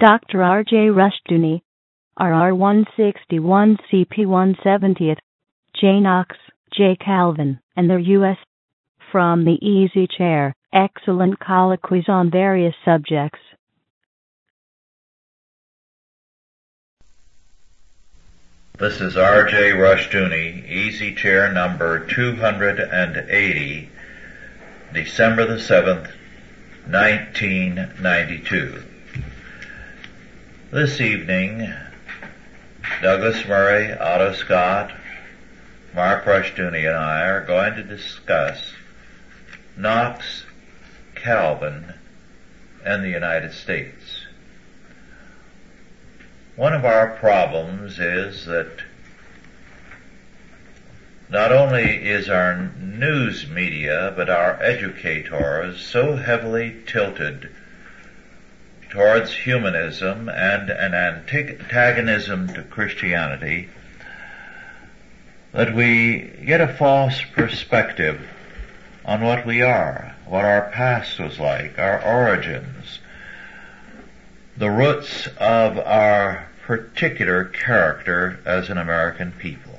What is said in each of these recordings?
Dr. R.J. Rushdoony, RR161 CP170th, J. Knox, J. Calvin, and their U.S. From the Easy Chair, excellent colloquies on various subjects. This is R.J. Rushdoony, Easy Chair number 280, December the 7th, 1992. This evening, Douglas Murray, Otto Scott, Mark Rushdoony and I are going to discuss Knox, Calvin, and the United States. One of our problems is that not only is our news media, but our educators so heavily tilted towards humanism and an antagonism to Christianity that we get a false perspective on what we are, what our past was like, our origins, the roots of our particular character as an American people.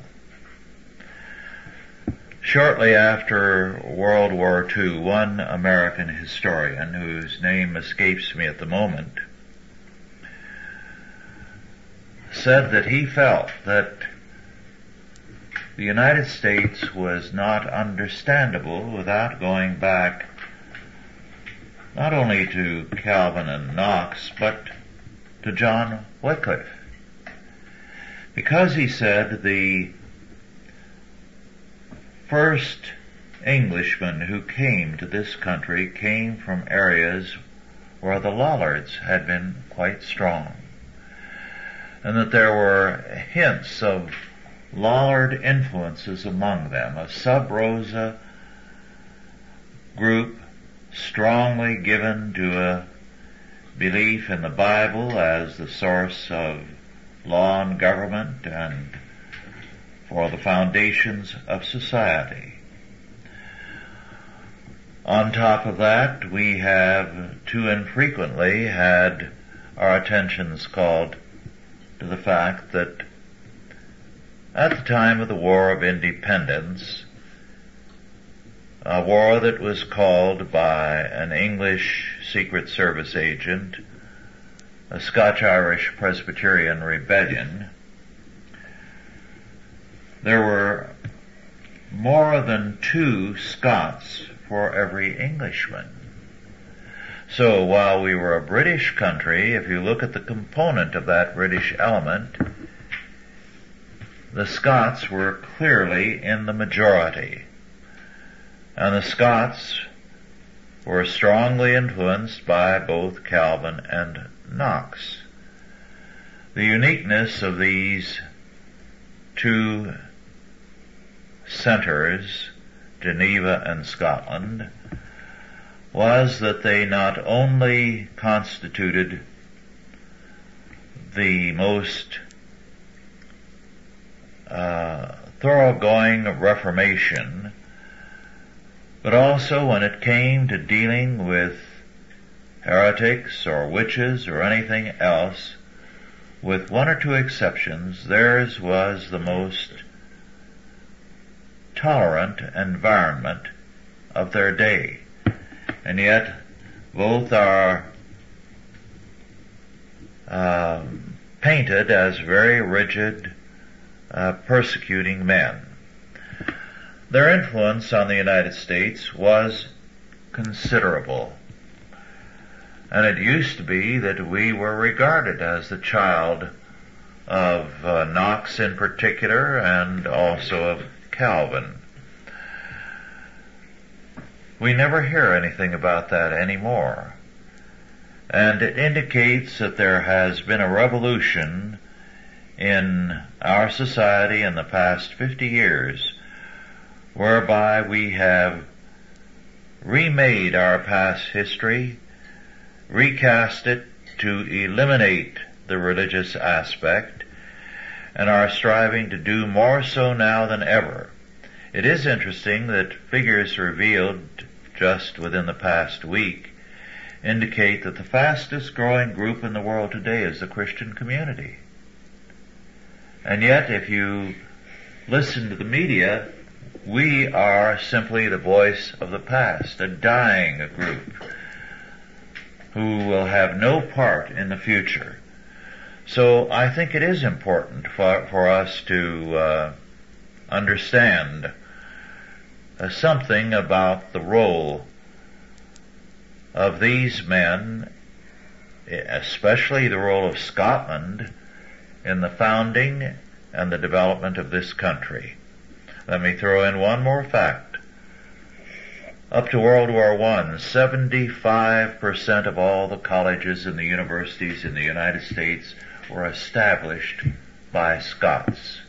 Shortly after World War II, one American historian, whose name escapes me at the moment, said that he felt that the United States was not understandable without going back not only to Calvin and Knox, but to John Wycliffe. Because he said the first Englishmen who came to this country came from areas where the Lollards had been quite strong. And that there were hints of Lollard influences among them, a sub rosa group strongly given to a belief in the Bible as the source of law and government and for the foundations of society. On top of that, we have too infrequently had our attentions called to the fact that at the time of the War of Independence, a war that was called by an English Secret Service agent a Scotch-Irish Presbyterian rebellion, there were more than two Scots for every Englishman. So while we were a British country, if you look at the component of that British element, the Scots were clearly in the majority. And the Scots were strongly influenced by both Calvin and Knox. The uniqueness of these two centers, Geneva and Scotland, was that they not only constituted the most uh, thoroughgoing reformation, but also when it came to dealing with heretics or witches or anything else, with one or two exceptions, theirs was the most tolerant environment of their day. And yet, both are um, painted as very rigid, uh, persecuting men. Their influence on the United States was considerable. And it used to be that we were regarded as the child of uh, Knox in particular and also of Calvin. We never hear anything about that anymore. And it indicates that there has been a revolution in our society in the past 50 years whereby we have remade our past history recast it to eliminate the religious aspect and are striving to do more so now than ever. It is interesting that figures revealed just within the past week indicate that the fastest growing group in the world today is the Christian community. And yet, if you listen to the media, we are simply the voice of the past, a dying group who will have no part in the future. So I think it is important for, for us to uh, understand Uh, something about the role of these men, especially the role of Scotland in the founding and the development of this country. Let me throw in one more fact. Up to World War I, 75% of all the colleges and the universities in the United States were established by Scots.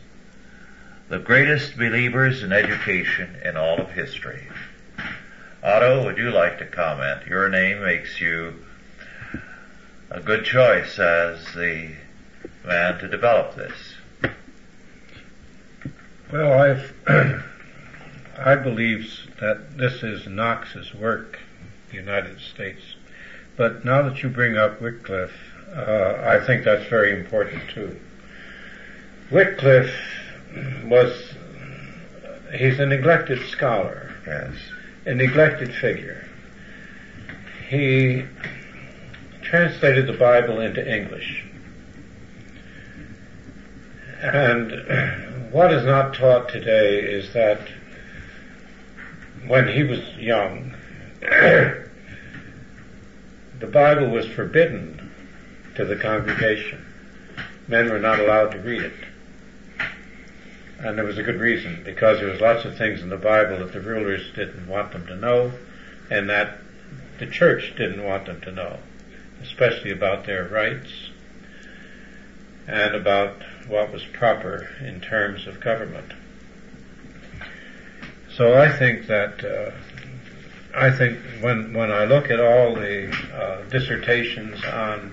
The greatest believers in education in all of history. Otto, would you like to comment? Your name makes you a good choice as the man to develop this. Well, I've I believe that this is Knox's work, the United States. But now that you bring up Wycliffe, uh, I think that's very important too. Wycliffe was, he's a neglected scholar. Yes. A neglected figure. He translated the Bible into English. And what is not taught today is that when he was young, the Bible was forbidden to the congregation. Men were not allowed to read it. And there was a good reason, because there was lots of things in the Bible that the rulers didn't want them to know, and that the church didn't want them to know, especially about their rights and about what was proper in terms of government. So I think that uh, I think when when I look at all the uh, dissertations on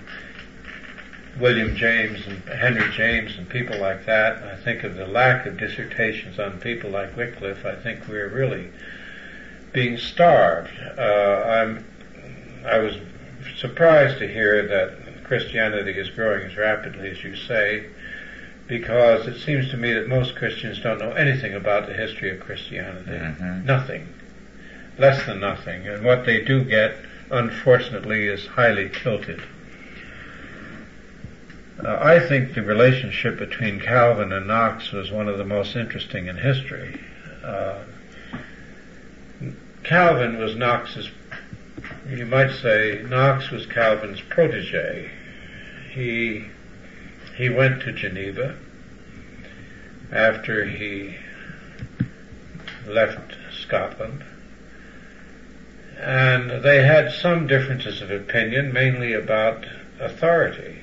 William James and Henry James and people like that, I think of the lack of dissertations on people like Wycliffe. I think we're really being starved. Uh, I'm I was surprised to hear that Christianity is growing as rapidly as you say because it seems to me that most Christians don't know anything about the history of Christianity. Mm-hmm. Nothing. Less than nothing. And what they do get, unfortunately, is highly tilted. Uh, I think the relationship between Calvin and Knox was one of the most interesting in history. Uh, Calvin was Knox's, you might say, Knox was Calvin's protege. He he went to Geneva after he left Scotland. And they had some differences of opinion, mainly about authority.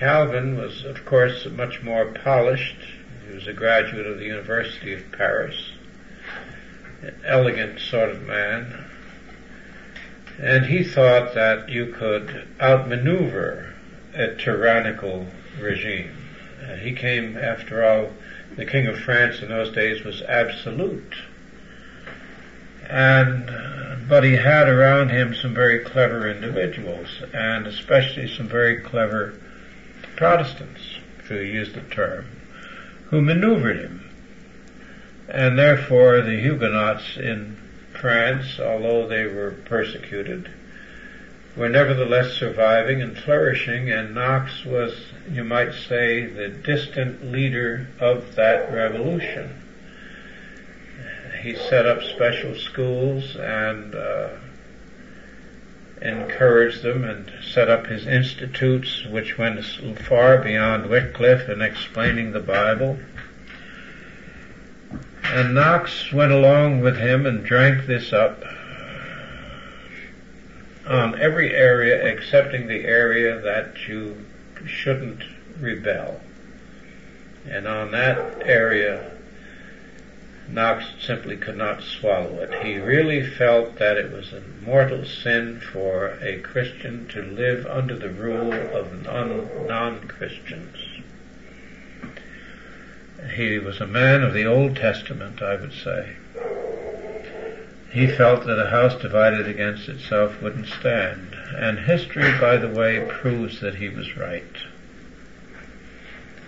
Calvin was, of course, much more polished. He was a graduate of the University of Paris, an elegant sort of man. And he thought that you could outmaneuver a tyrannical regime. Uh, he came, after all, the King of France in those days was absolute. And, uh, but he had around him some very clever individuals, and especially some very clever Protestants, to use the term, who maneuvered him. And therefore the Huguenots in France, although they were persecuted, were nevertheless surviving and flourishing, and Knox was, you might say, the distant leader of that revolution. He set up special schools and uh, encouraged them and set up his institutes, which went far beyond Wycliffe in explaining the Bible. And Knox went along with him and drank this up on every area excepting the area that you shouldn't rebel. And on that area, Knox simply could not swallow it. He really felt that it was a mortal sin for a Christian to live under the rule of non-Christians. He was a man of the Old Testament, I would say. he felt that a house divided against itself wouldn't stand. And history, by the way, proves that he was right.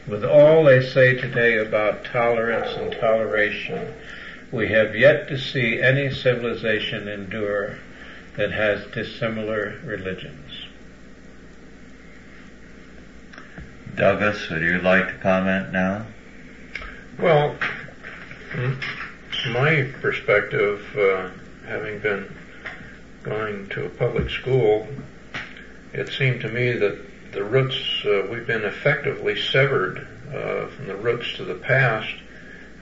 With all they say today about tolerance and toleration, we have yet to see any civilization endure that has dissimilar religions. Douglas, would you like to comment now? Well, my perspective, uh, having been going to a public school, it seemed to me that the roots, uh, we've been effectively severed uh, from the roots to the past.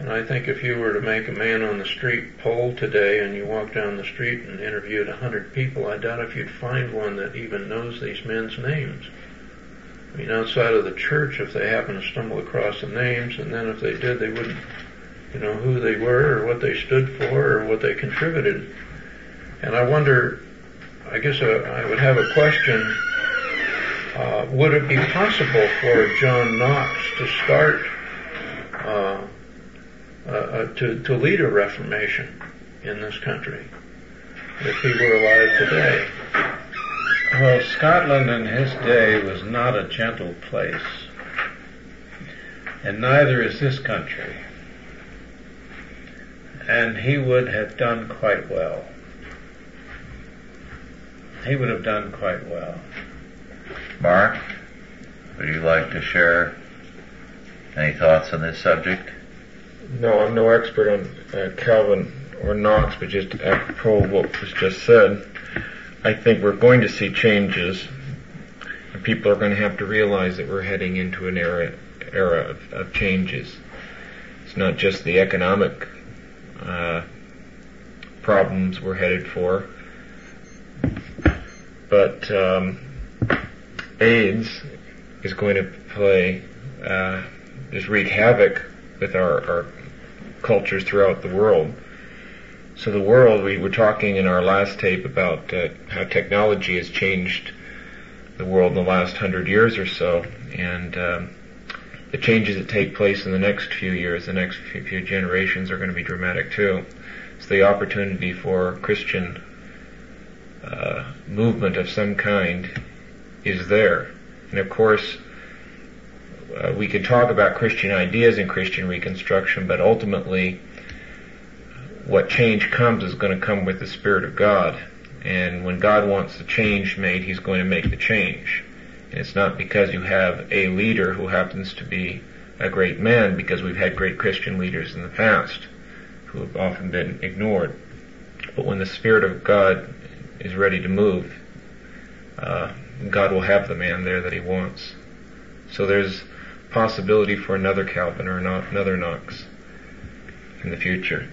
And I think if you were to make a man on the street poll today and you walk down the street and interviewed a hundred people, I doubt if you'd find one that even knows these men's names. I mean, outside of the church, if they happen to stumble across the names, and then if they did, they wouldn't, you know, who they were or what they stood for or what they contributed. And I wonder, I guess uh, I would have a question uh, would it be possible for John Knox to start uh, uh, uh, to, to lead a reformation in this country if he were alive today? Well, Scotland in his day was not a gentle place, and neither is this country. And he would have done quite well. He would have done quite well. Mark, would you like to share any thoughts on this subject? No, I'm no expert on uh, Calvin or Knox, but just apropos what was just said, I think we're going to see changes. And people are going to have to realize that we're heading into an era era of, of changes. It's not just the economic uh, problems we're headed for, but um, AIDS is going to play, uh, just wreak havoc with our, our cultures throughout the world. So the world, we were talking in our last tape about uh, how technology has changed the world in the last hundred years or so, and um, the changes that take place in the next few years, the next few, few generations, are going to be dramatic too. So the opportunity for Christian uh, movement of some kind is there. And of course, uh, we could talk about Christian ideas and Christian reconstruction, but ultimately, what change comes is going to come with the Spirit of God. And when God wants the change made, He's going to make the change. And it's not because you have a leader who happens to be a great man, because we've had great Christian leaders in the past who have often been ignored. But when the Spirit of God is ready to move, uh, God will have the man there that he wants. So there's possibility for another Calvin or another Knox in the future.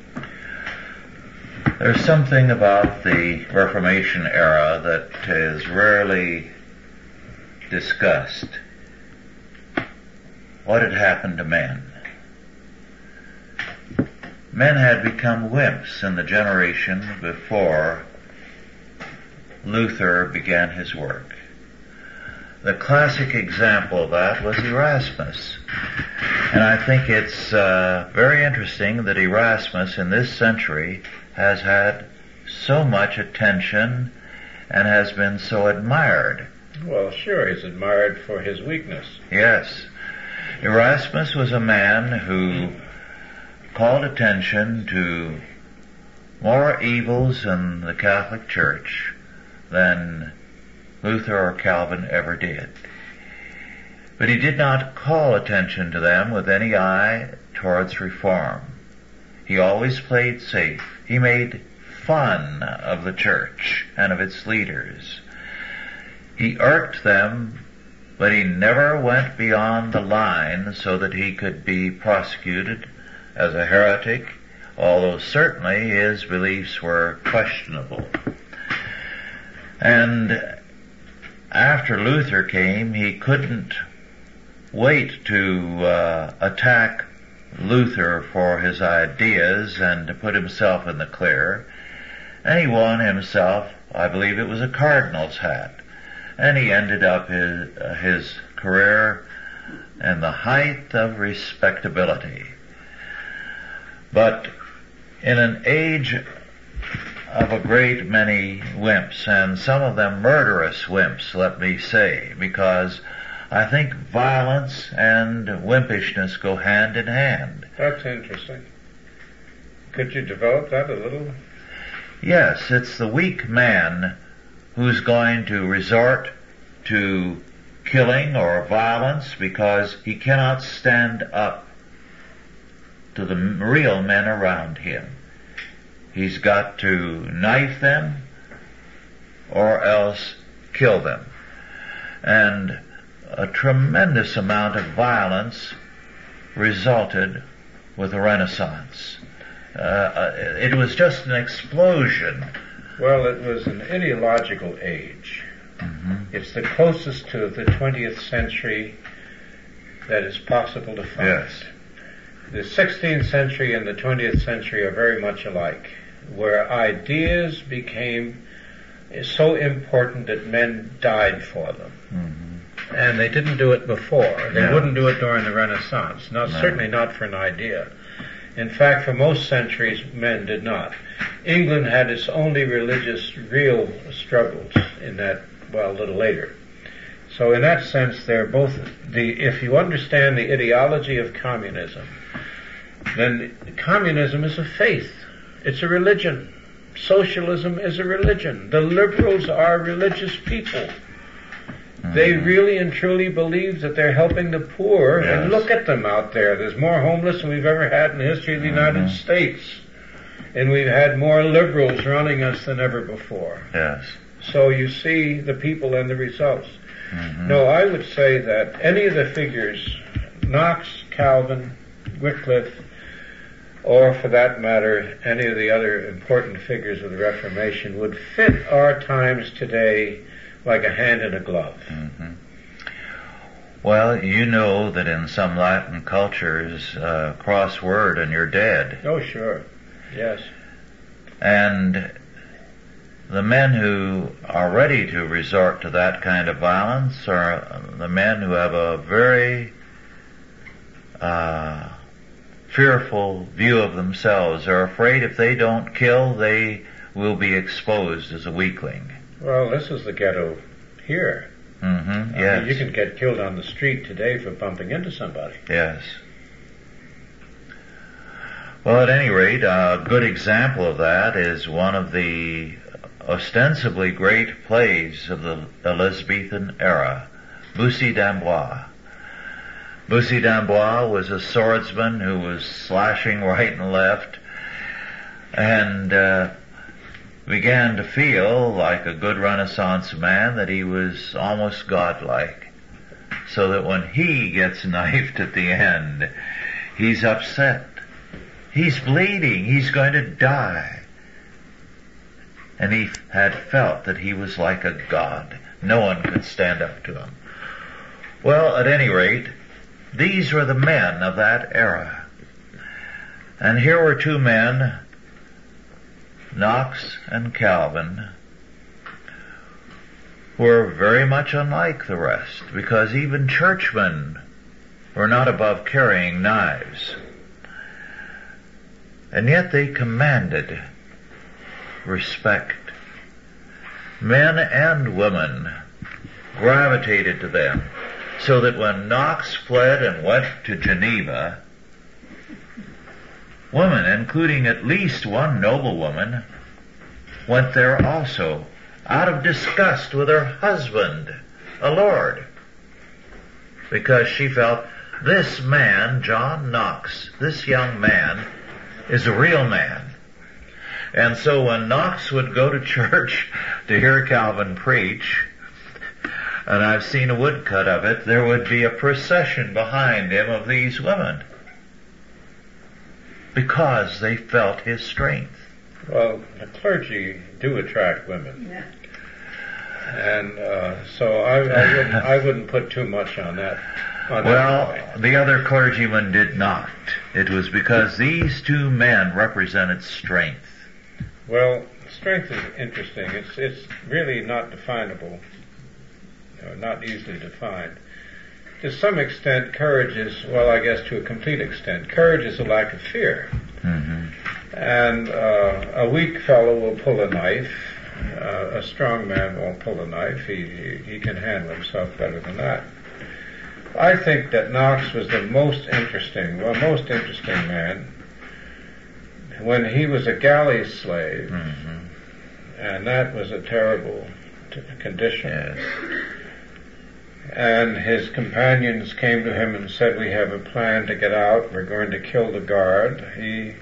There's something about the Reformation era that is rarely discussed. What had happened to men? Men had become wimps in the generation before Luther began his work. The classic example of that was Erasmus. And I think it's uh, very interesting that Erasmus in this century has had so much attention and has been so admired. Well, sure, he's admired for his weakness. Yes. Erasmus was a man who called attention to more evils in the Catholic Church than Luther or Calvin ever did. But he did not call attention to them with any eye towards reform. He always played safe. He made fun of the church and of its leaders. He irked them, but he never went beyond the line so that he could be prosecuted as a heretic, although certainly his beliefs were questionable. And after Luther came, he couldn't wait to uh, attack Luther for his ideas and to put himself in the clear. And he won himself, I believe it was a cardinal's hat. And he ended up his, uh, his career in the height of respectability. But in an age of a great many wimps, and some of them murderous wimps, let me say, because I think violence and wimpishness go hand in hand. That's interesting. Could you develop that a little? Yes, it's the weak man who's going to resort to killing or violence because he cannot stand up to the real men around him. He's got to knife them or else kill them. And a tremendous amount of violence resulted with the Renaissance. Uh, uh, it was just an explosion. Well, it was an ideological age. Mm-hmm. It's the closest to the 20th century that is possible to find. Yes. The 16th century and the 20th century are very much alike, where ideas became so important that men died for them. Mm-hmm. And they didn't do it before. They No. wouldn't do it during the Renaissance. Not No. certainly not for an idea. In fact, for most centuries, men did not. England had its only religious real struggles in that, well, a little later. So in that sense, they're both the. If you understand the ideology of communism, then communism is a faith. It's a religion. Socialism is a religion. The liberals are religious people. They really and truly believe that they're helping the poor, and look at them out there. There's more homeless than we've ever had in the history of the United States. And we've had more liberals running us than ever before. Yes. So you see the people and the results. Mhm. No, I would say that any of the figures, Knox, Calvin, Wycliffe, or for that matter, any of the other important figures of the Reformation would fit our times today like a hand in a glove. Mhm. Well, you know that in some Latin cultures, uh, cross word and you're dead. Oh, sure. Yes. And the men who are ready to resort to that kind of violence are the men who have a very uh, fearful view of themselves. They're afraid if they don't kill, they will be exposed as a weakling. Well, this is the ghetto here. hmm I mean, Yes. you can get killed on the street today for bumping into somebody. Yes. Well, at any rate, a good example of that is one of the ostensibly great plays of the Elizabethan era, Bussy d'Amboise. Bussy d'Amboise was a swordsman who was slashing right and left and uh, began to feel like a good Renaissance man that he was almost godlike so that when he gets knifed at the end, he's upset. He's bleeding. He's going to die. And he had felt that he was like a god. No one could stand up to him. Well, at any rate, these were the men of that era. And here were two men, Knox and Calvin, were very much unlike the rest because even churchmen were not above carrying knives. And yet they commanded respect. Men and women gravitated to them so that when Knox fled and went to Geneva, women, including at least one noblewoman, went there also out of disgust with her husband, a lord, because she felt this man, John Knox, this young man, is a real man. And so when Knox would go to church to hear Calvin preach, and I've seen a woodcut of it, there would be a procession behind him of these women. Because they felt his strength. Well, the clergy do attract women. And uh, so I, I, wouldn't, I wouldn't put too much on that. On Well, point. the other clergymen did not. It was because these two men represented strength. Well, strength is interesting. It's it's really not definable, not easily defined. To some extent, courage is well, I guess to a complete extent, courage is a lack of fear. hmm And uh, a weak fellow will pull a knife. Uh, a strong man won't pull a knife. He, he, he can handle himself better than that. I think that Knox was the most interesting, well, most interesting man when he was a galley slave, hmm and that was a terrible t- condition. Yes. And his companions came to him and said, "We have a plan to get out. We're going to kill the guard." He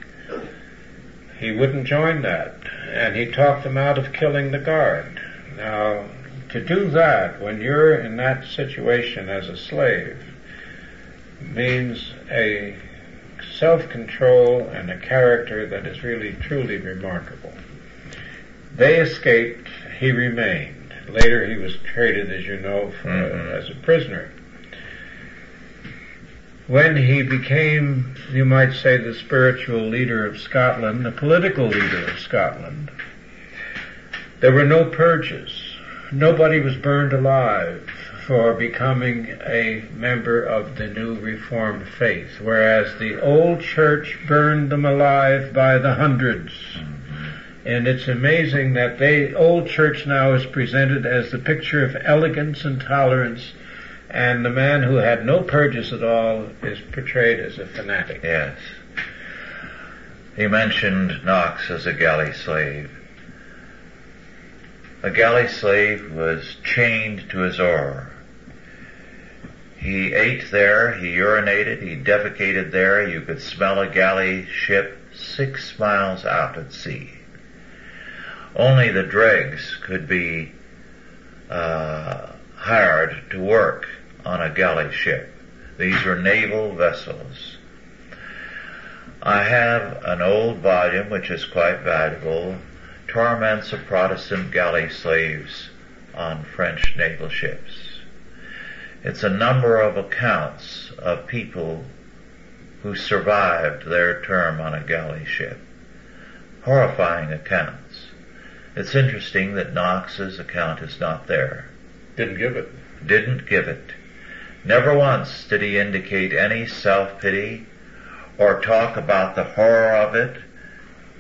he wouldn't join that, and he talked them out of killing the guard. Now, to do that when you're in that situation as a slave means a self-control and a character that is really truly remarkable. They escaped, he remained. Later he was traded, as you know, for, Mhm. as a prisoner. When he became, you might say, the spiritual leader of Scotland, the political leader of Scotland, there were no purges. Nobody was burned alive for becoming a member of the new Reformed faith, whereas the old church burned them alive by the hundreds. And it's amazing that the old church now is presented as the picture of elegance and tolerance, and the man who had no purges at all is portrayed as a fanatic. Yes. He mentioned Knox as a galley slave. A galley slave was chained to his oar. He ate there, he urinated, he defecated there. You could smell a galley ship six miles out at sea. Only the dregs could be uh, hired to work on a galley ship. These were naval vessels. I have an old volume which is quite valuable, Torments of Protestant Galley Slaves on French naval ships. It's a number of accounts of people who survived their term on a galley ship. Horrifying accounts. It's interesting that Knox's account is not there. Didn't give it. Didn't give it. Never once did he indicate any self-pity or talk about the horror of it.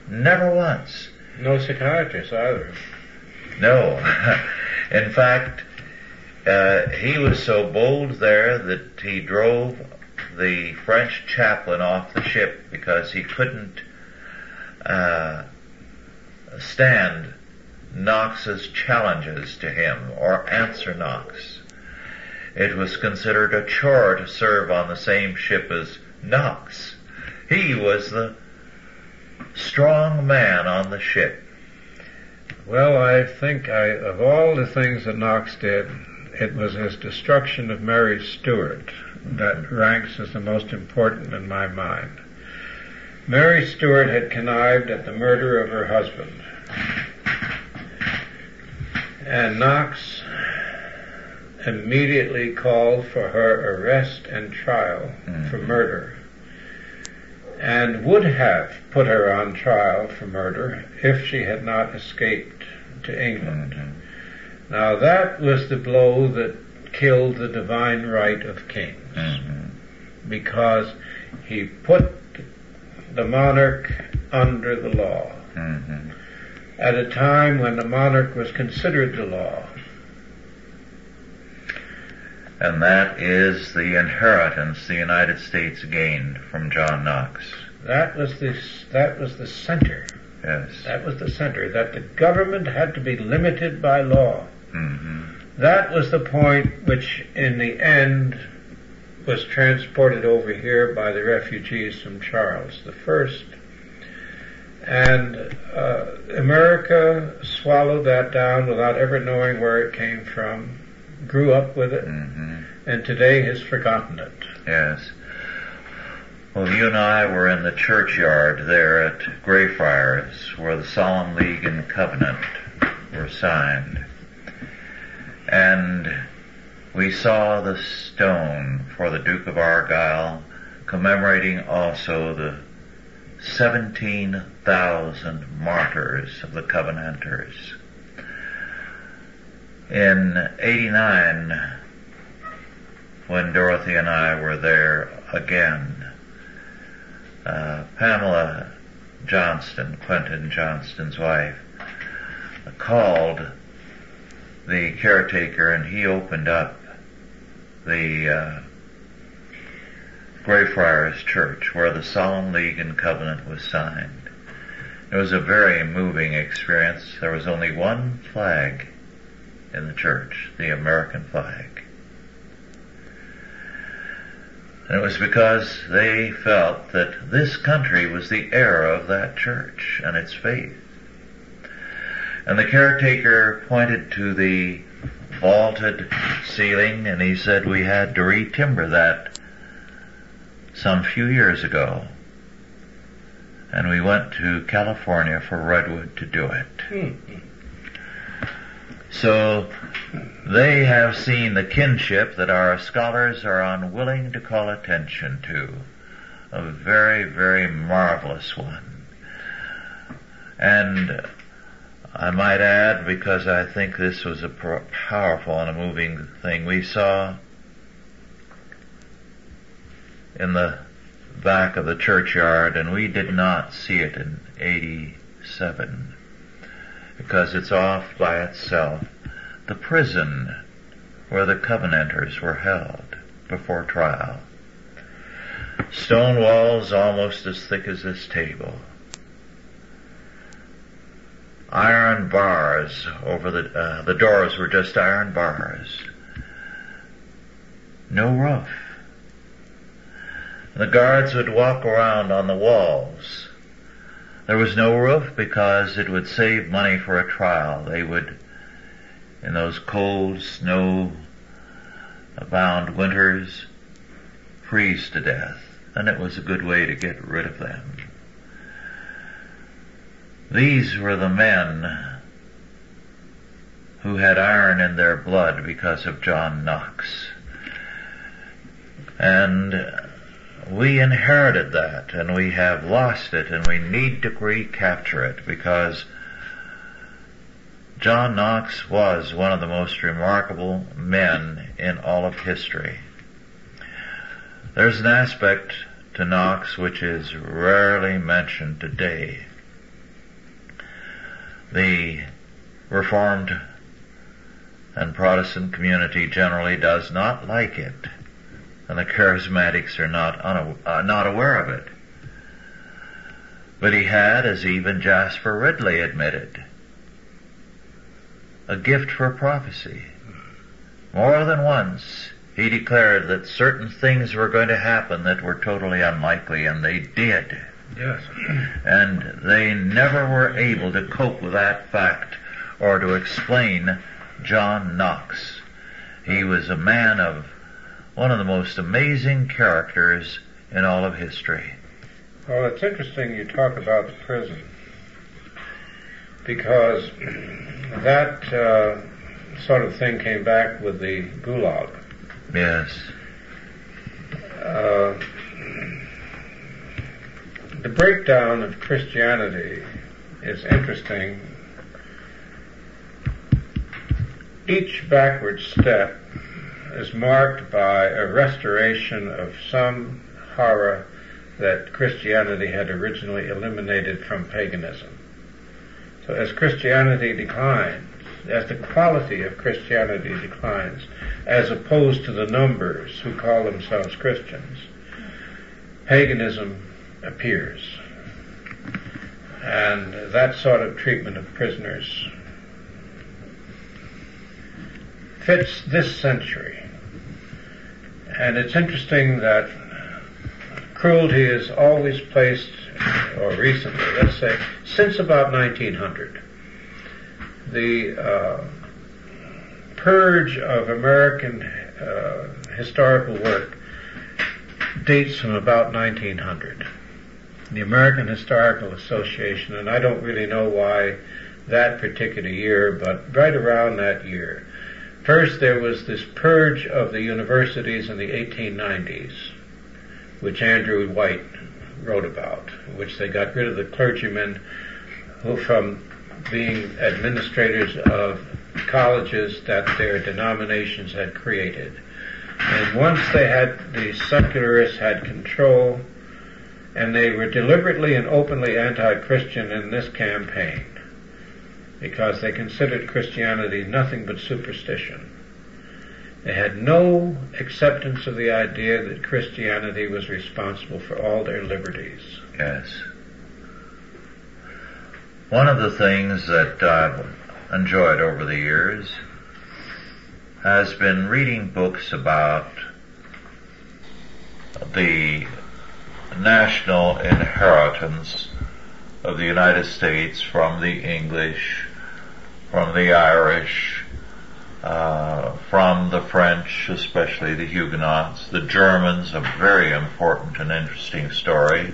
Never once. No psychiatrist either. No. In fact, uh, he was so bold there that he drove the French chaplain off the ship because he couldn't uh, stand Knox's challenges to him or answer Knox. It was considered a chore to serve on the same ship as Knox. He was the strong man on the ship. Well, I think I, of all the things that Knox did, it was his destruction of Mary Stuart that ranks as the most important in my mind. Mary Stuart had connived at the murder of her husband. And Knox immediately called for her arrest and trial for mm-hmm. murder and would have put her on trial for murder if she had not escaped to England. Mm-hmm. Now that was the blow that killed the divine right of kings mm-hmm. because he put the monarch under the law. Hmm at a time when the monarch was considered the law. And that is the inheritance the United States gained from John Knox. That was the that was the center. Yes. That was the center that the government had to be limited by law. hmm That was the point which, in the end, was transported over here by the refugees from Charles the First, and uh, America swallowed that down without ever knowing where it came from, grew up with it, hmm and today has forgotten it. Yes. Well, you and I were in the churchyard there at Greyfriars where the Solemn League and Covenant were signed. And we saw the stone for the Duke of Argyle commemorating also the 17,000 martyrs of the Covenanters. In 89, when Dorothy and I were there again, uh, Pamela Johnston, Quentin Johnston's wife, called the caretaker and he opened up the uh, Greyfriars Church where the Solemn League and Covenant was signed. It was a very moving experience. There was only one flag in the church, the American flag. And it was because they felt that this country was the heir of that church and its faith. And the caretaker pointed to the vaulted ceiling and he said we had to re-timber that some few years ago. And we went to California for redwood to do it. Hmm. So they have seen the kinship that our scholars are unwilling to call attention to. A very, very marvelous one. And I might add, because I think this was a powerful and a moving thing, we saw in the back of the churchyard, and we did not see it in 87 because it's off by itself. The prison where the Covenanters were held before trial. Stone walls almost as thick as this table. Iron bars over the, uh, the doors were just iron bars. No roof. The guards would walk around on the walls. There was no roof because it would save money for a trial. They would, in those cold, snow bound winters, freeze to death. And it was a good way to get rid of them. These were the men who had iron in their blood because of John Knox. And we inherited that and we have lost it and we need to recapture it because John Knox was one of the most remarkable men in all of history. There's an aspect to Knox which is rarely mentioned today. The Reformed and Protestant community generally does not like it and the charismatics are not uh, not aware of it. But he had, as even Jasper Ridley admitted, a gift for prophecy. More than once, he declared that certain things were going to happen that were totally unlikely, and they did. Yes. And they never were able to cope with that fact or to explain John Knox. He was a man of one of the most amazing characters in all of history. Well, it's interesting you talk about the prison because that uh, sort of thing came back with the Gulag. Yes. Uh, the breakdown of Christianity is interesting. Each backward step is marked by a restoration of some horror that Christianity had originally eliminated from paganism. So as Christianity declines, as the quality of Christianity declines, as opposed to the numbers who call themselves Christians, paganism appears. And that sort of treatment of prisoners fits this century. And it's interesting that cruelty is always placed, or recently, let's say, since about 1900. The uh, purge of American uh, historical work dates from about 1900. The American Historical Association, and I don't really know why that particular year, but right around that year, First, there was this purge of the universities in the 1890s, which Andrew White wrote about, in which they got rid of the clergymen who from being administrators of colleges that their denominations had created. And once they had, the secularists had control, And they were deliberately and openly anti-Christian in this campaign because they considered Christianity nothing but superstition. They had no acceptance of the idea that Christianity was responsible for all their liberties. Yes. One of the things that I've enjoyed over the years has been reading books about the national inheritance of the United States from the English, from the Irish, uh, from the French, especially the Huguenots, the Germans, a very important and interesting story.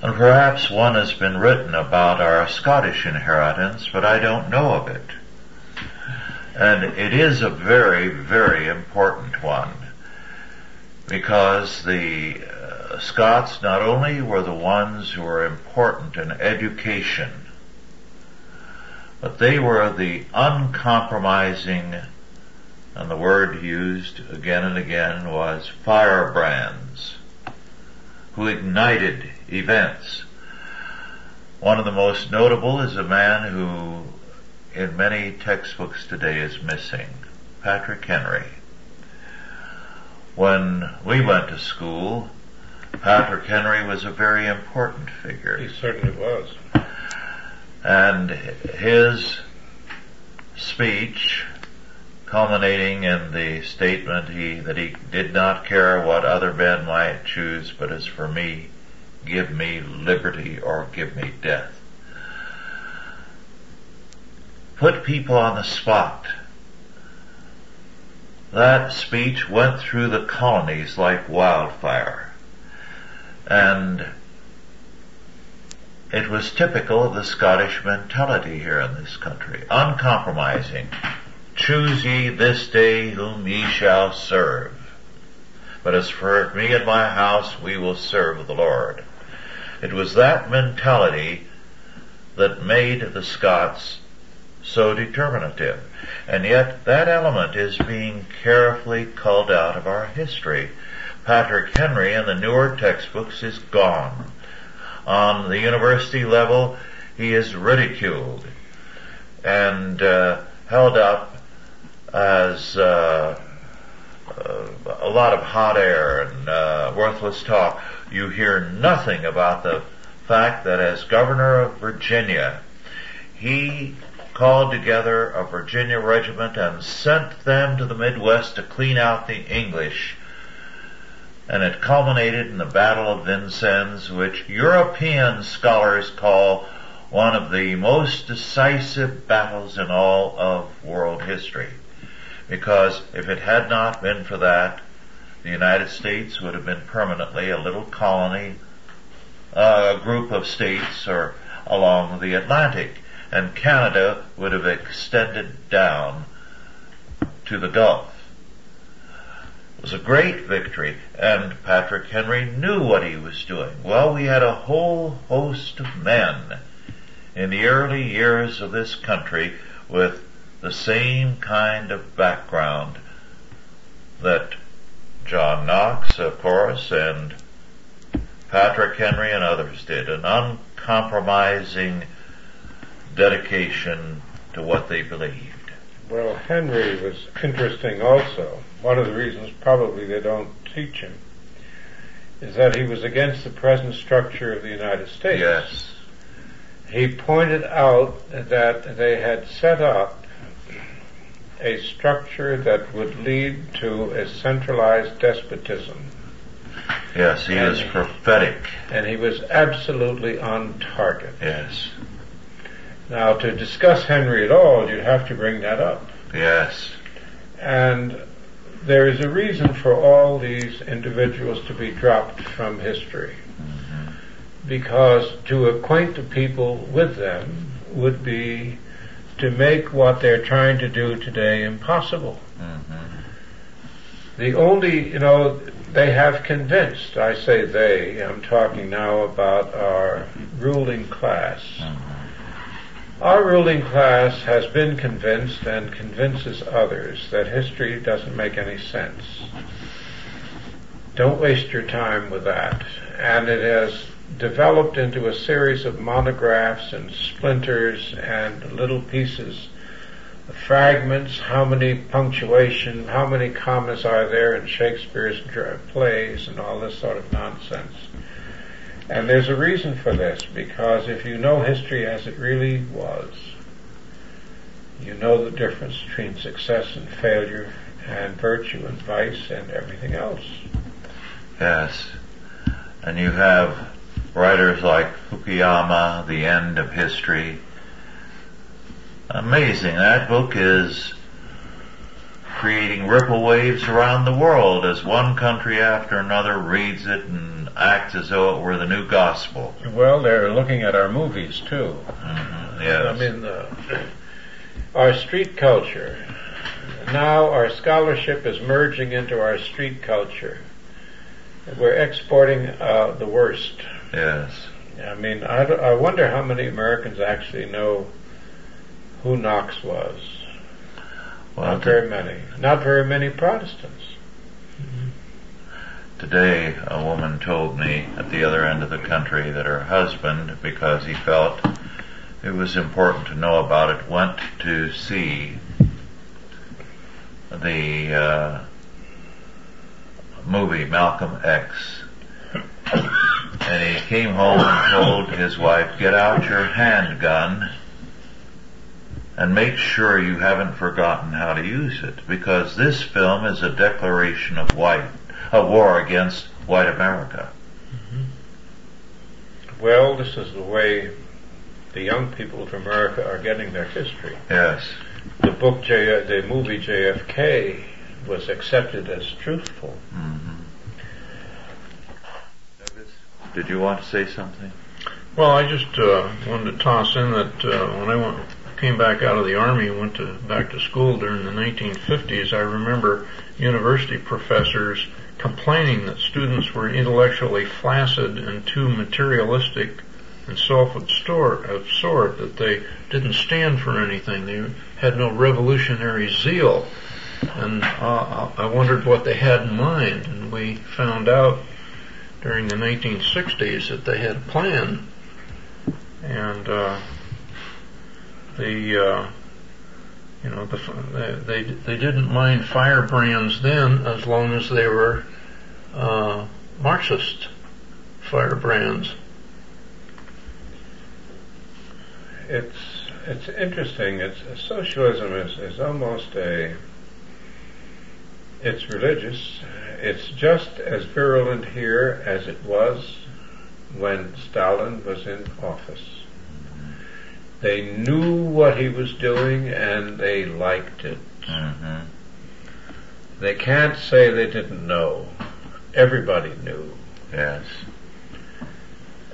And perhaps one has been written about our Scottish inheritance, but I don't know of it. And it is a very, very important one because the uh, Scots not only were the ones who were important in education, but they were the uncompromising, and the word used again and again was firebrands, who ignited events. One of the most notable is a man who in many textbooks today is missing, Patrick Henry. When we went to school, Patrick Henry was a very important figure. He certainly was. And his speech, culminating in the statement he, that he did not care what other men might choose, but as for me, give me liberty or give me death. Put people on the spot. That speech went through the colonies like wildfire. And it was typical of the Scottish mentality here in this country. Uncompromising. Choose ye this day whom ye shall serve. But as for me and my house, we will serve the Lord. It was that mentality that made the Scots so determinative. And yet that element is being carefully culled out of our history. Patrick Henry in the newer textbooks is gone. On the university level, he is ridiculed and uh, held up as uh, uh, a lot of hot air and uh, worthless talk. You hear nothing about the fact that as governor of Virginia, he called together a Virginia regiment and sent them to the Midwest to clean out the English. And it culminated in the Battle of Vincennes, which European scholars call one of the most decisive battles in all of world history. Because if it had not been for that, the United States would have been permanently a little colony, a group of states or along the Atlantic and Canada would have extended down to the Gulf. Was a great victory, and Patrick Henry knew what he was doing. Well, we had a whole host of men in the early years of this country with the same kind of background that John Knox, of course, and Patrick Henry and others did, an uncompromising dedication to what they believed. Well, Henry was interesting also. One of the reasons probably they don't teach him is that he was against the present structure of the United States. Yes. He pointed out that they had set up a structure that would lead to a centralized despotism. Yes, he is prophetic. And he was absolutely on target. Yes. Now, to discuss Henry at all, you'd have to bring that up. Yes. And there is a reason for all these individuals to be dropped from history. Mm-hmm. Because to acquaint the people with them would be to make what they're trying to do today impossible. Mm-hmm. The only, you know, they have convinced, I say they, I'm talking now about our ruling class. Mm-hmm our ruling class has been convinced and convinces others that history doesn't make any sense. Don't waste your time with that. And it has developed into a series of monographs and splinters and little pieces, fragments, how many punctuation, how many commas are there in Shakespeare's plays and all this sort of nonsense. And there's a reason for this, because if you know history as it really was, you know the difference between success and failure and virtue and vice and everything else. Yes. And you have writers like Fukuyama, The End of History. Amazing. That book is creating ripple waves around the world as one country after another reads it and acts as though it were the new gospel. Well, they're looking at our movies too. Mm-hmm. Yes. I mean, uh, our street culture. Now our scholarship is merging into our street culture. We're exporting uh, the worst. Yes. I mean, I, I wonder how many Americans actually know who Knox was. Well, Not very many. Not very many Protestants. Today, a woman told me at the other end of the country that her husband, because he felt it was important to know about it, went to see the uh, movie Malcolm X. And he came home and told his wife, get out your handgun and make sure you haven't forgotten how to use it because this film is a declaration of white, a war against white America. Well, this is the way the young people of America are getting their history. Yes. The book, J- the movie JFK was accepted as truthful. Mm-hmm. Did you want to say something? Well, I just uh, wanted to toss in that uh, when I went, came back out of the army and went to back to school during the 1950s, I remember university professors complaining that students were intellectually flaccid and too materialistic and self-absorbed that they didn't stand for anything. They had no revolutionary zeal. And uh, I wondered what they had in mind, and we found out during the 1960s that they had a plan, and uh, the uh, you know the, they they didn't mind firebrands then as long as they were uh, Marxist firebrands. It's it's interesting. It's socialism is, is almost a it's religious. It's just as virulent here as it was when Stalin was in office. They knew what he was doing and they liked it. Mm-hmm. They can't say they didn't know. Everybody knew. Yes.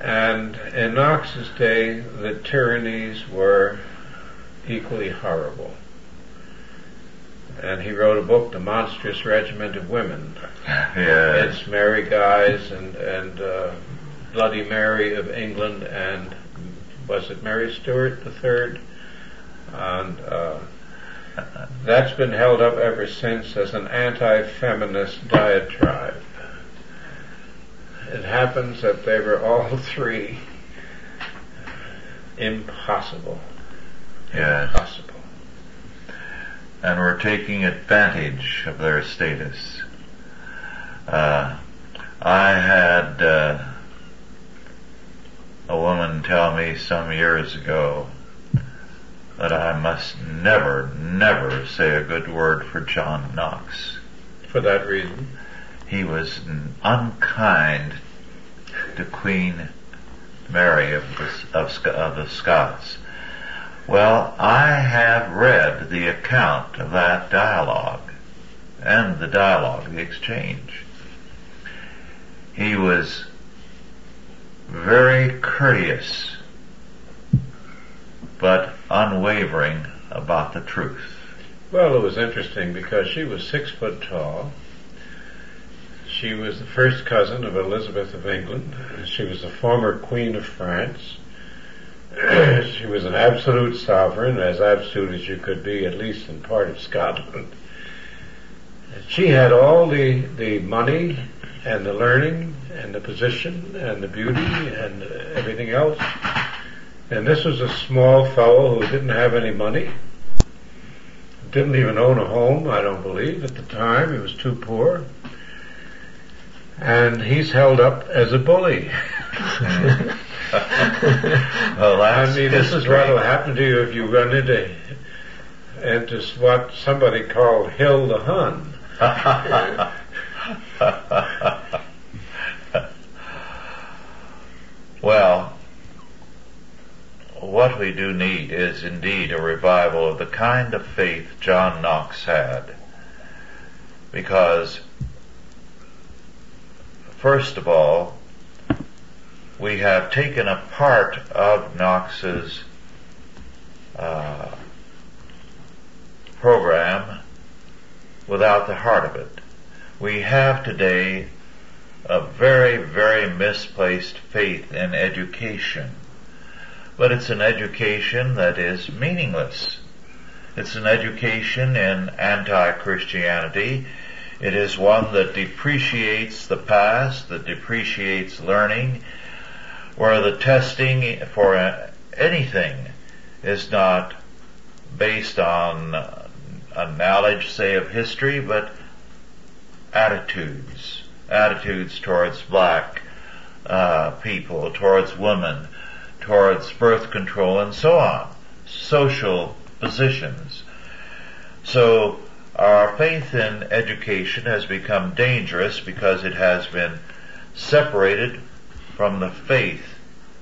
And in Knox's day, the tyrannies were equally horrible. And he wrote a book, The Monstrous Regiment of Women. Yes. It's Mary Guise and, and uh, Bloody Mary of England and was it Mary Stuart the Third? And uh, that's been held up ever since as an anti-feminist diatribe. It happens that they were all three impossible. Yes. Impossible. And we're taking advantage of their status. Uh, I had uh, a woman tell me some years ago that I must never, never say a good word for John Knox. For that reason. He was unkind to Queen Mary of the, of, of the Scots. Well, I have read the account of that dialogue and the dialogue, the exchange. He was very courteous, but unwavering about the truth. Well, it was interesting because she was six foot tall. She was the first cousin of Elizabeth of England. She was the former Queen of France. she was an absolute sovereign, as absolute as you could be, at least in part of Scotland. She had all the, the money, and the learning and the position and the beauty and everything else. And this was a small fellow who didn't have any money, didn't even own a home, I don't believe, at the time. He was too poor. And he's held up as a bully. well, I mean, this is what will happen to you if you run into into what somebody called Hill the Hun. well, what we do need is indeed a revival of the kind of faith John Knox had. Because, first of all, we have taken a part of Knox's uh, program without the heart of it. We have today a very, very misplaced faith in education. But it's an education that is meaningless. It's an education in anti-Christianity. It is one that depreciates the past, that depreciates learning, where the testing for anything is not based on a knowledge, say, of history, but attitudes, attitudes towards black uh, people, towards women, towards birth control, and so on, social positions. So our faith in education has become dangerous because it has been separated from the faith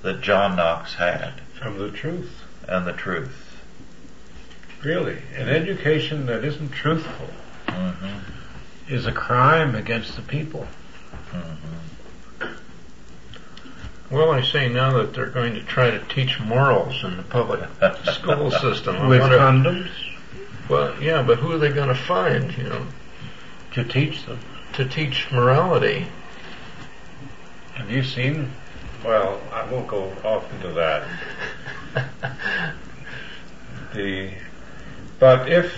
that John Knox had From the truth. and the truth. Really. An education that isn't truthful hmm is a crime against the people. Mm-hmm. Well, I say now that they're going to try to teach morals in the public school system. I With wonder- condoms well, yeah, but who are they going to find, you know, to teach them. to teach morality? Have you seen? Well, I won't go off into that. the, but if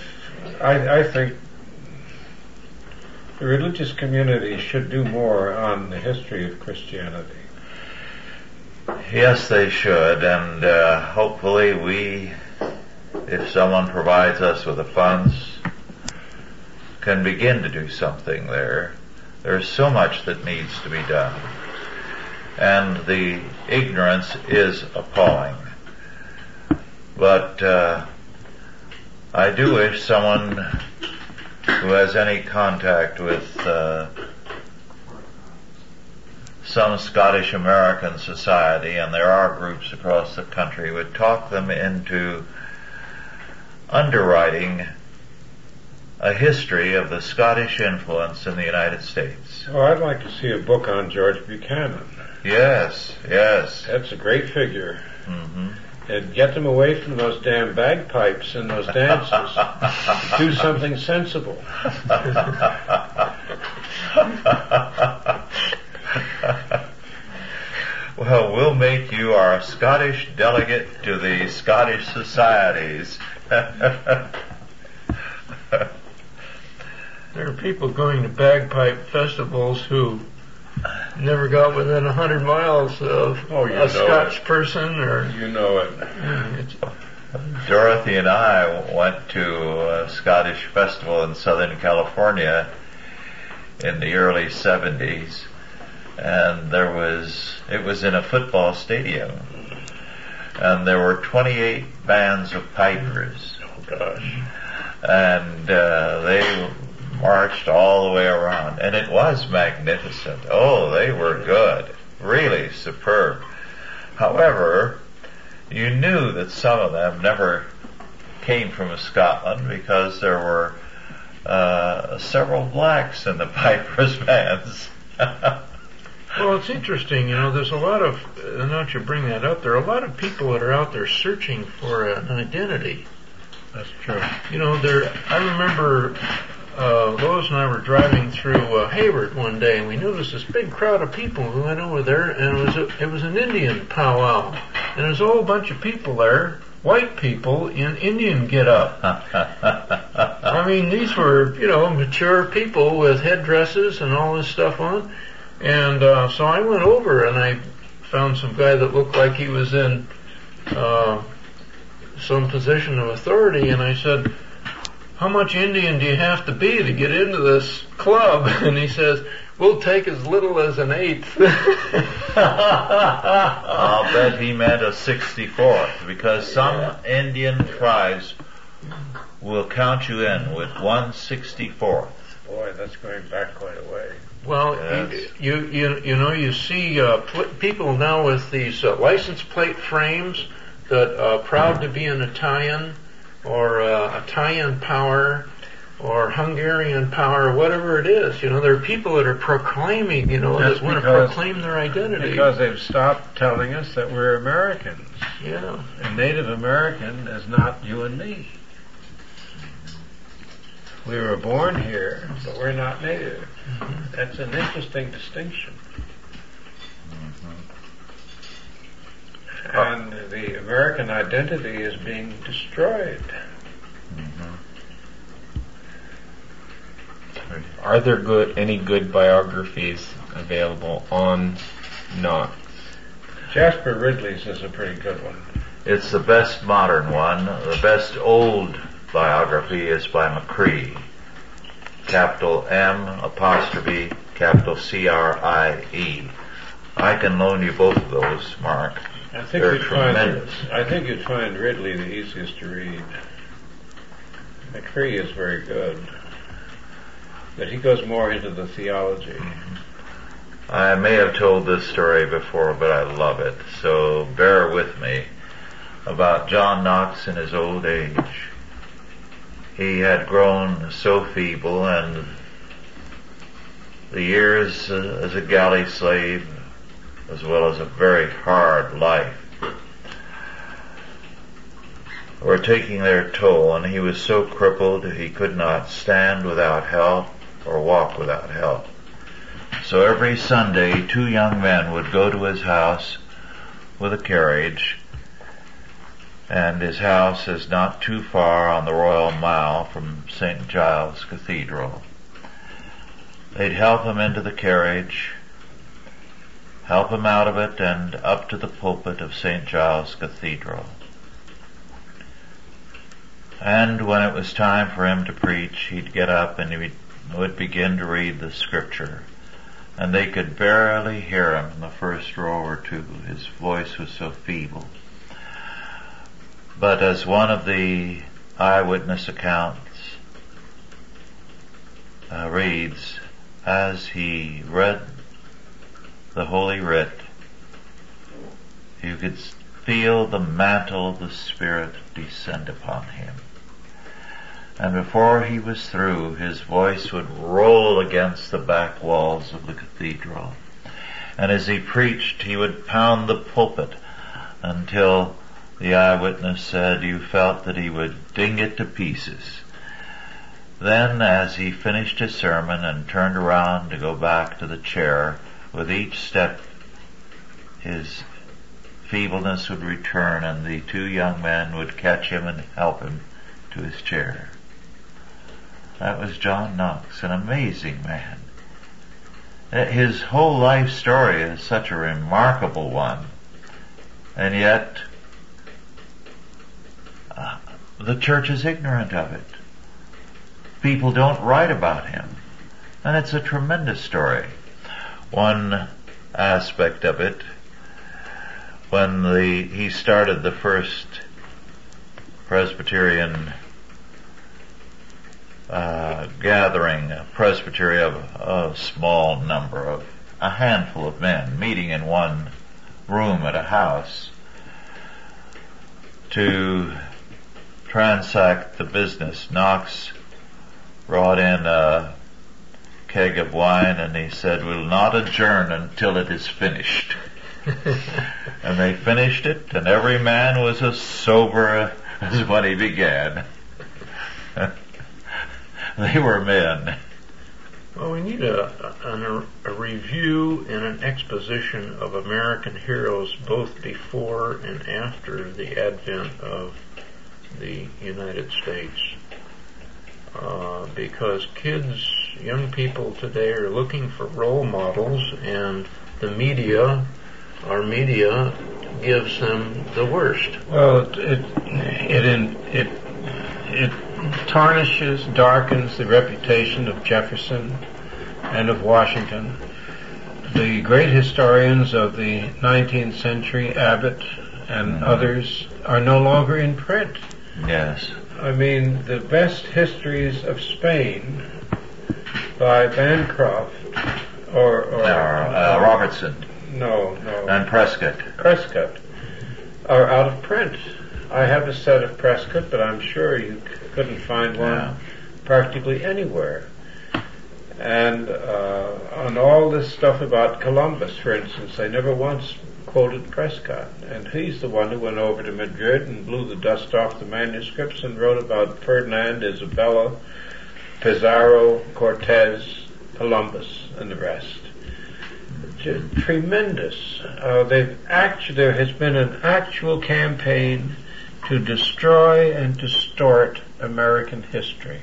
I, I think the religious community should do more on the history of Christianity. Yes, they should, and uh, hopefully we, if someone provides us with the funds, can begin to do something there. There's so much that needs to be done. And the ignorance is appalling. But uh, I do wish someone who has any contact with uh, some Scottish American society, and there are groups across the country, would talk them into underwriting a history of the Scottish influence in the United States. Oh, I'd like to see a book on George Buchanan. Yes, yes. That's a great figure. hmm And get them away from those damn bagpipes and those dances. do something sensible. well, we'll make you our Scottish delegate to the Scottish societies. There are people going to bagpipe festivals who never got within a hundred miles of Oh, you a know Scotch it. person, or You know it. it's, Dorothy and I went to a Scottish festival in Southern California in the early 70s and there was, it was in a football stadium and there were 28 bands of pipers Oh gosh. and uh, they marched all the way around and it was magnificent. Oh, they were good. Really superb. However, you knew that some of them never came from Scotland because there were uh, several blacks in the pipers' bands. well, it's interesting. You know, there's a lot of. uh, Now that you bring that up, there are a lot of people that are out there searching for an identity. That's true. You know, there. I remember uh, Lois and I were driving through uh, Hayward one day, and we noticed this big crowd of people who went over there, and it was a, it was an Indian powwow, and there was a whole bunch of people there white people in Indian get-up. I mean, these were, you know, mature people with headdresses and all this stuff on. And uh, so I went over and I found some guy that looked like he was in uh, some position of authority, and I said, "How much Indian do you have to be to get into this club?" And he says, "We'll take as little as an eighth. I'll bet he meant a 64th because some Indian tribes will count you in with 164th. Boy, that's going back quite a way. Well, Yes. you, you you know you see uh, pl- people now with these uh, license plate frames that are proud to be an Italian or uh, Italian power or Hungarian power, whatever it is. You know, there are people that are proclaiming, you know, That's that want to proclaim their identity. Because they've stopped telling us that we're Americans. yeah, And Native American is not you and me. We were born here, but we're not native. That's an interesting distinction. Uh-huh. And the American identity is being destroyed. Mm-hmm. Are there good any good biographies available on Knox? Jasper Ridley's is a pretty good one. It's the best modern one. The best old biography is by M'Crie. Capital M apostrophe capital C R I E. I can loan you both of those, Mark. I think They're you'd find. I think you'd find Ridley the easiest to read. M'Crie is very good. But he goes more into the theology. I may have told this story before, but I love it, so bear with me. About John Knox in his old age. He had grown so feeble and the years uh, as a galley slave, as well as a very hard life, were taking their toll and he was so crippled he could not stand without help or walk without help. So every Sunday, two young men would go to his house with a carriage, and his house is not too far on the Royal Mile from St. Giles Cathedral. They'd help him into the carriage, help him out of it, and up to the pulpit of St. Giles Cathedral. And when it was time for him to preach, he'd get up and he would begin to read the scripture and they could barely hear him in the first row or two. His voice was so feeble. But as one of the eyewitness accounts uh, reads, as he read the Holy Writ, you could feel the mantle of the Spirit descend upon him. And before he was through, his voice would roll against the back walls of the cathedral. And as he preached, he would pound the pulpit until the eyewitness said you felt that he would ding it to pieces. Then, as he finished his sermon and turned around to go back to the chair, with each step his feebleness would return and the two young men would catch him and help him to his chair. That was John Knox, an amazing man. Uh, His whole life story is such a remarkable one, and yet uh, the church is ignorant of it. People don't write about him, and it's a tremendous story. One aspect of it, when the he started the first Presbyterian uh, gathering, a presbytery of a small number of a handful of men meeting in one room at a house to transact the business. Knox brought in a keg of wine and he said, we'll not adjourn until it is finished. and they finished it and every man was as sober as when he began. they were men. Well, we need a, a, a review and an exposition of American heroes both before and after the advent of the United States. Uh, because kids, young people today are looking for role models and the media, our media, gives them the worst. Well, it it it it, it tarnishes, darkens the reputation of Jefferson and of Washington. The great historians of the 19th century, Abbott and mm-hmm. others, are no longer in print. Yes. I mean, the best histories of Spain by Bancroft or, or uh, Robertson. No, no. And Prescott. Prescott are out of print. I have a set of Prescott, but I'm sure you couldn't find one yeah. practically anywhere. And uh, on all this stuff about Columbus, for instance, they never once quoted Prescott. And he's the one who went over to Madrid and blew the dust off the manuscripts and wrote about Ferdinand, Isabella, Pizarro, Cortez, Columbus, and the rest. Tremendous. Uh, they've there has been an actual campaign to destroy and distort American history.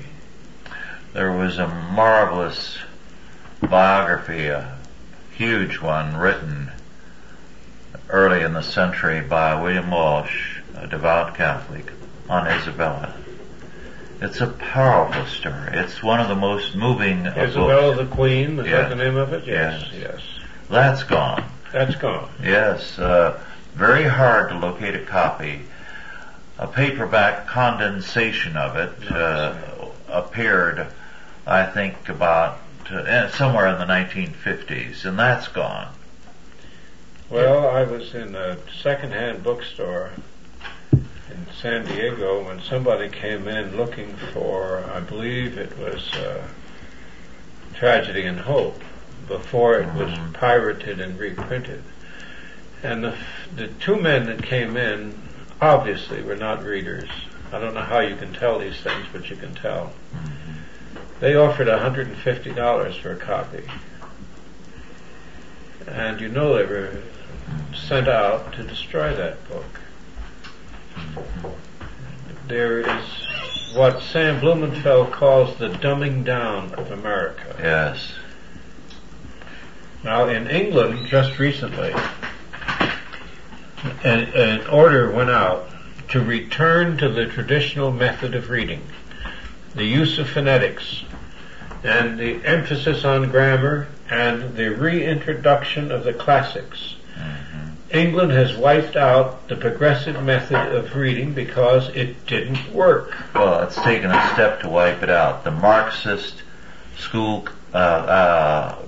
There was a marvelous biography, a huge one, written early in the century by William Walsh, a devout Catholic, on Isabella. It's a powerful story. It's one of the most moving Isabella books. the Queen, is that the name of it? Yes, yes. yes. That's gone. That's gone. Yes, uh, very hard to locate a copy a paperback condensation of it uh, appeared, I think, about uh, somewhere in the 1950s, and that's gone. Well, I was in a secondhand bookstore in San Diego when somebody came in looking for, I believe it was uh, Tragedy and Hope, before it was mm-hmm. pirated and reprinted. And the, the two men that came in obviously we're not readers. I don't know how you can tell these things, but you can tell. Mm-hmm. They offered $150 for a copy. And you know they were sent out to destroy that book. There is what Sam Blumenfeld calls the dumbing down of America. Yes. Now in England, just recently, an, an order went out to return to the traditional method of reading, the use of phonetics, and the emphasis on grammar, and the reintroduction of the classics. England has wiped out the progressive method of reading because it didn't work. Well, it's taken a step to wipe it out. The Marxist school uh, uh,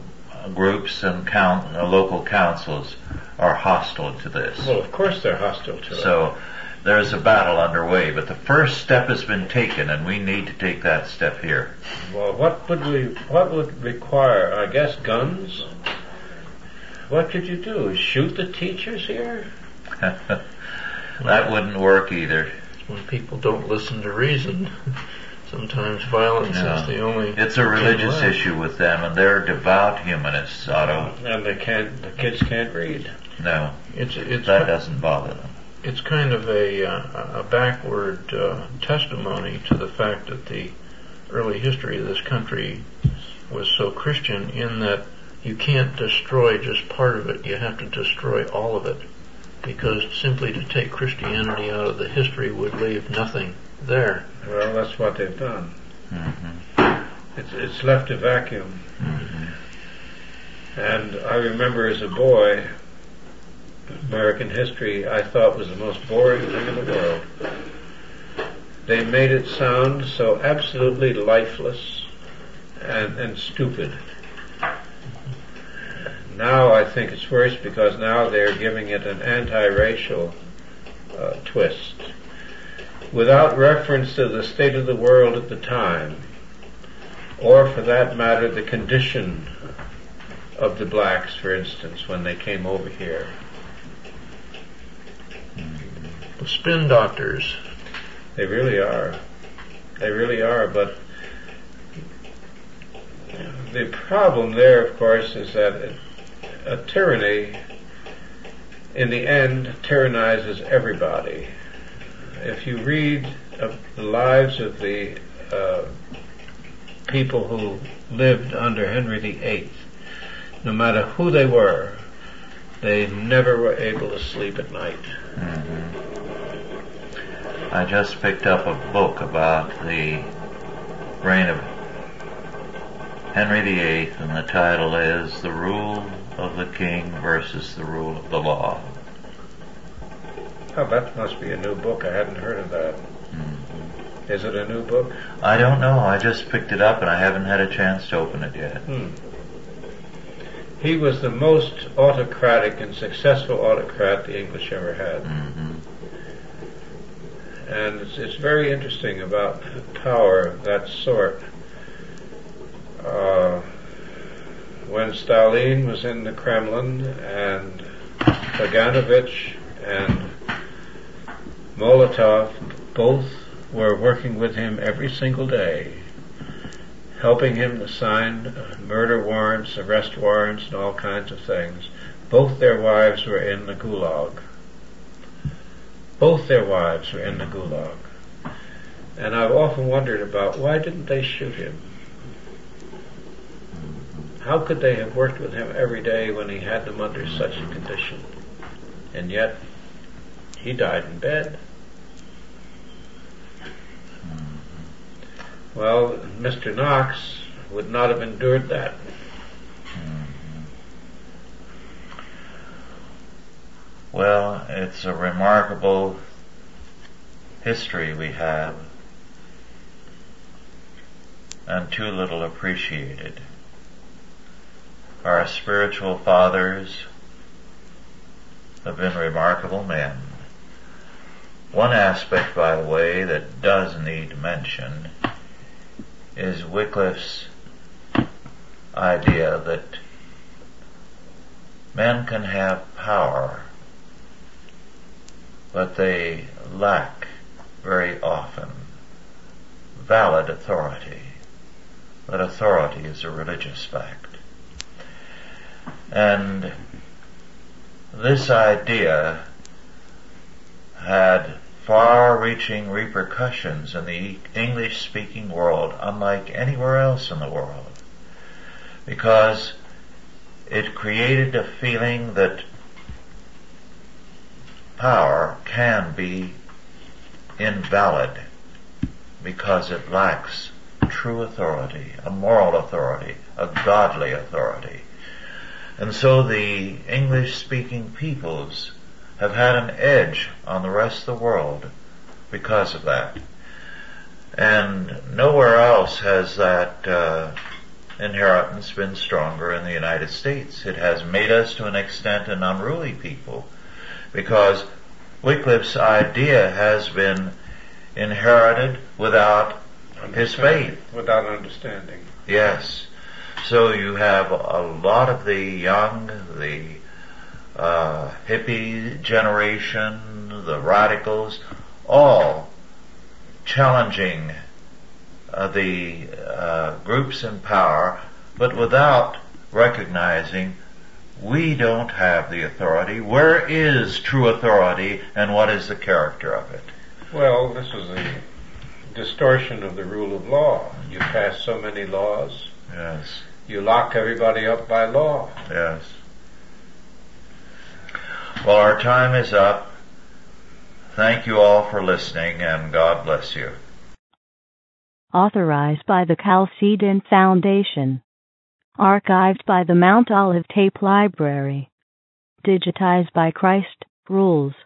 groups and count, uh, local councils are hostile to this. Well, of course they're hostile to it. So there's a battle underway, but the first step has been taken, and we need to take that step here. Well, what would we? What would require? I guess guns. What could you do? Shoot the teachers here? that wouldn't work either. When people don't listen to reason. Sometimes violence is the only. It's a religious issue with them, and they're devout humanists, Otto. And they can't. The kids can't read. No, it's it's that doesn't bother them. It's kind of a uh, a backward uh, testimony to the fact that the early history of this country was so Christian in that you can't destroy just part of it; you have to destroy all of it, because simply to take Christianity out of the history would leave nothing there. Well, that's what they've done. Mm-hmm. It's, it's left a vacuum. Mm-hmm. And I remember as a boy, American history I thought was the most boring thing in the world. They made it sound so absolutely lifeless and, and stupid. Now I think it's worse because now they're giving it an anti-racial uh, twist without reference to the state of the world at the time, or for that matter, the condition of the blacks, for instance, when they came over here. The spin doctors. They really are. They really are, but the problem there, of course, is that a tyranny, in the end, tyrannizes everybody. If you read of the lives of the uh, people who lived under Henry VIII, no matter who they were, they never were able to sleep at night. Mm-hmm. I just picked up a book about the reign of Henry VIII, and the title is The Rule of the King versus the Rule of the Law. Oh, that must be a new book. I hadn't heard of that. Mm-hmm. Is it a new book? I don't know. I just picked it up and I haven't had a chance to open it yet. Hmm. He was the most autocratic and successful autocrat the English ever had. Mm-hmm. And it's, it's, very interesting about power of that sort. Uh, when Stalin was in the Kremlin and Kaganovich and Molotov both were working with him every single day, helping him to sign murder warrants, arrest warrants, and all kinds of things. Both their wives were in the Gulag. Both their wives were in the Gulag. And I've often wondered about why didn't they shoot him? How could they have worked with him every day when he had them under such a condition? And yet, he died in bed. Well, Mr. Knox would not have endured that. Well, it's a remarkable history we have and too little appreciated. Our spiritual fathers have been remarkable men. One aspect, by the way, that does need mention is Wycliffe's idea that men can have power, but they lack very often valid authority. That authority is a religious fact. And this idea had far-reaching repercussions in the English-speaking world unlike anywhere else in the world. Because it created a feeling that power can be invalid because it lacks true authority, a moral authority, a godly authority. And so the English speaking peoples have had an edge on the rest of the world because of that. And nowhere else has that uh, inheritance been stronger in the United States. It has made us to an extent an unruly people because Wycliffe's idea has been inherited without his faith. Without understanding. Yes. So you have a lot of the young, the uh, hippie generation, the radicals, all challenging uh, the uh, groups in power, but without recognizing we don't have the authority. Where is true authority and what is the character of it? Well, this is a distortion of the rule of law. You pass so many laws. Yes. You lock everybody up by law. Yes. Well, our time is up. Thank you all for listening and God bless you. Authorized by the Chalcedon Foundation. Archived by the Mount Olive Tape Library. Digitized by Christ Rules.com.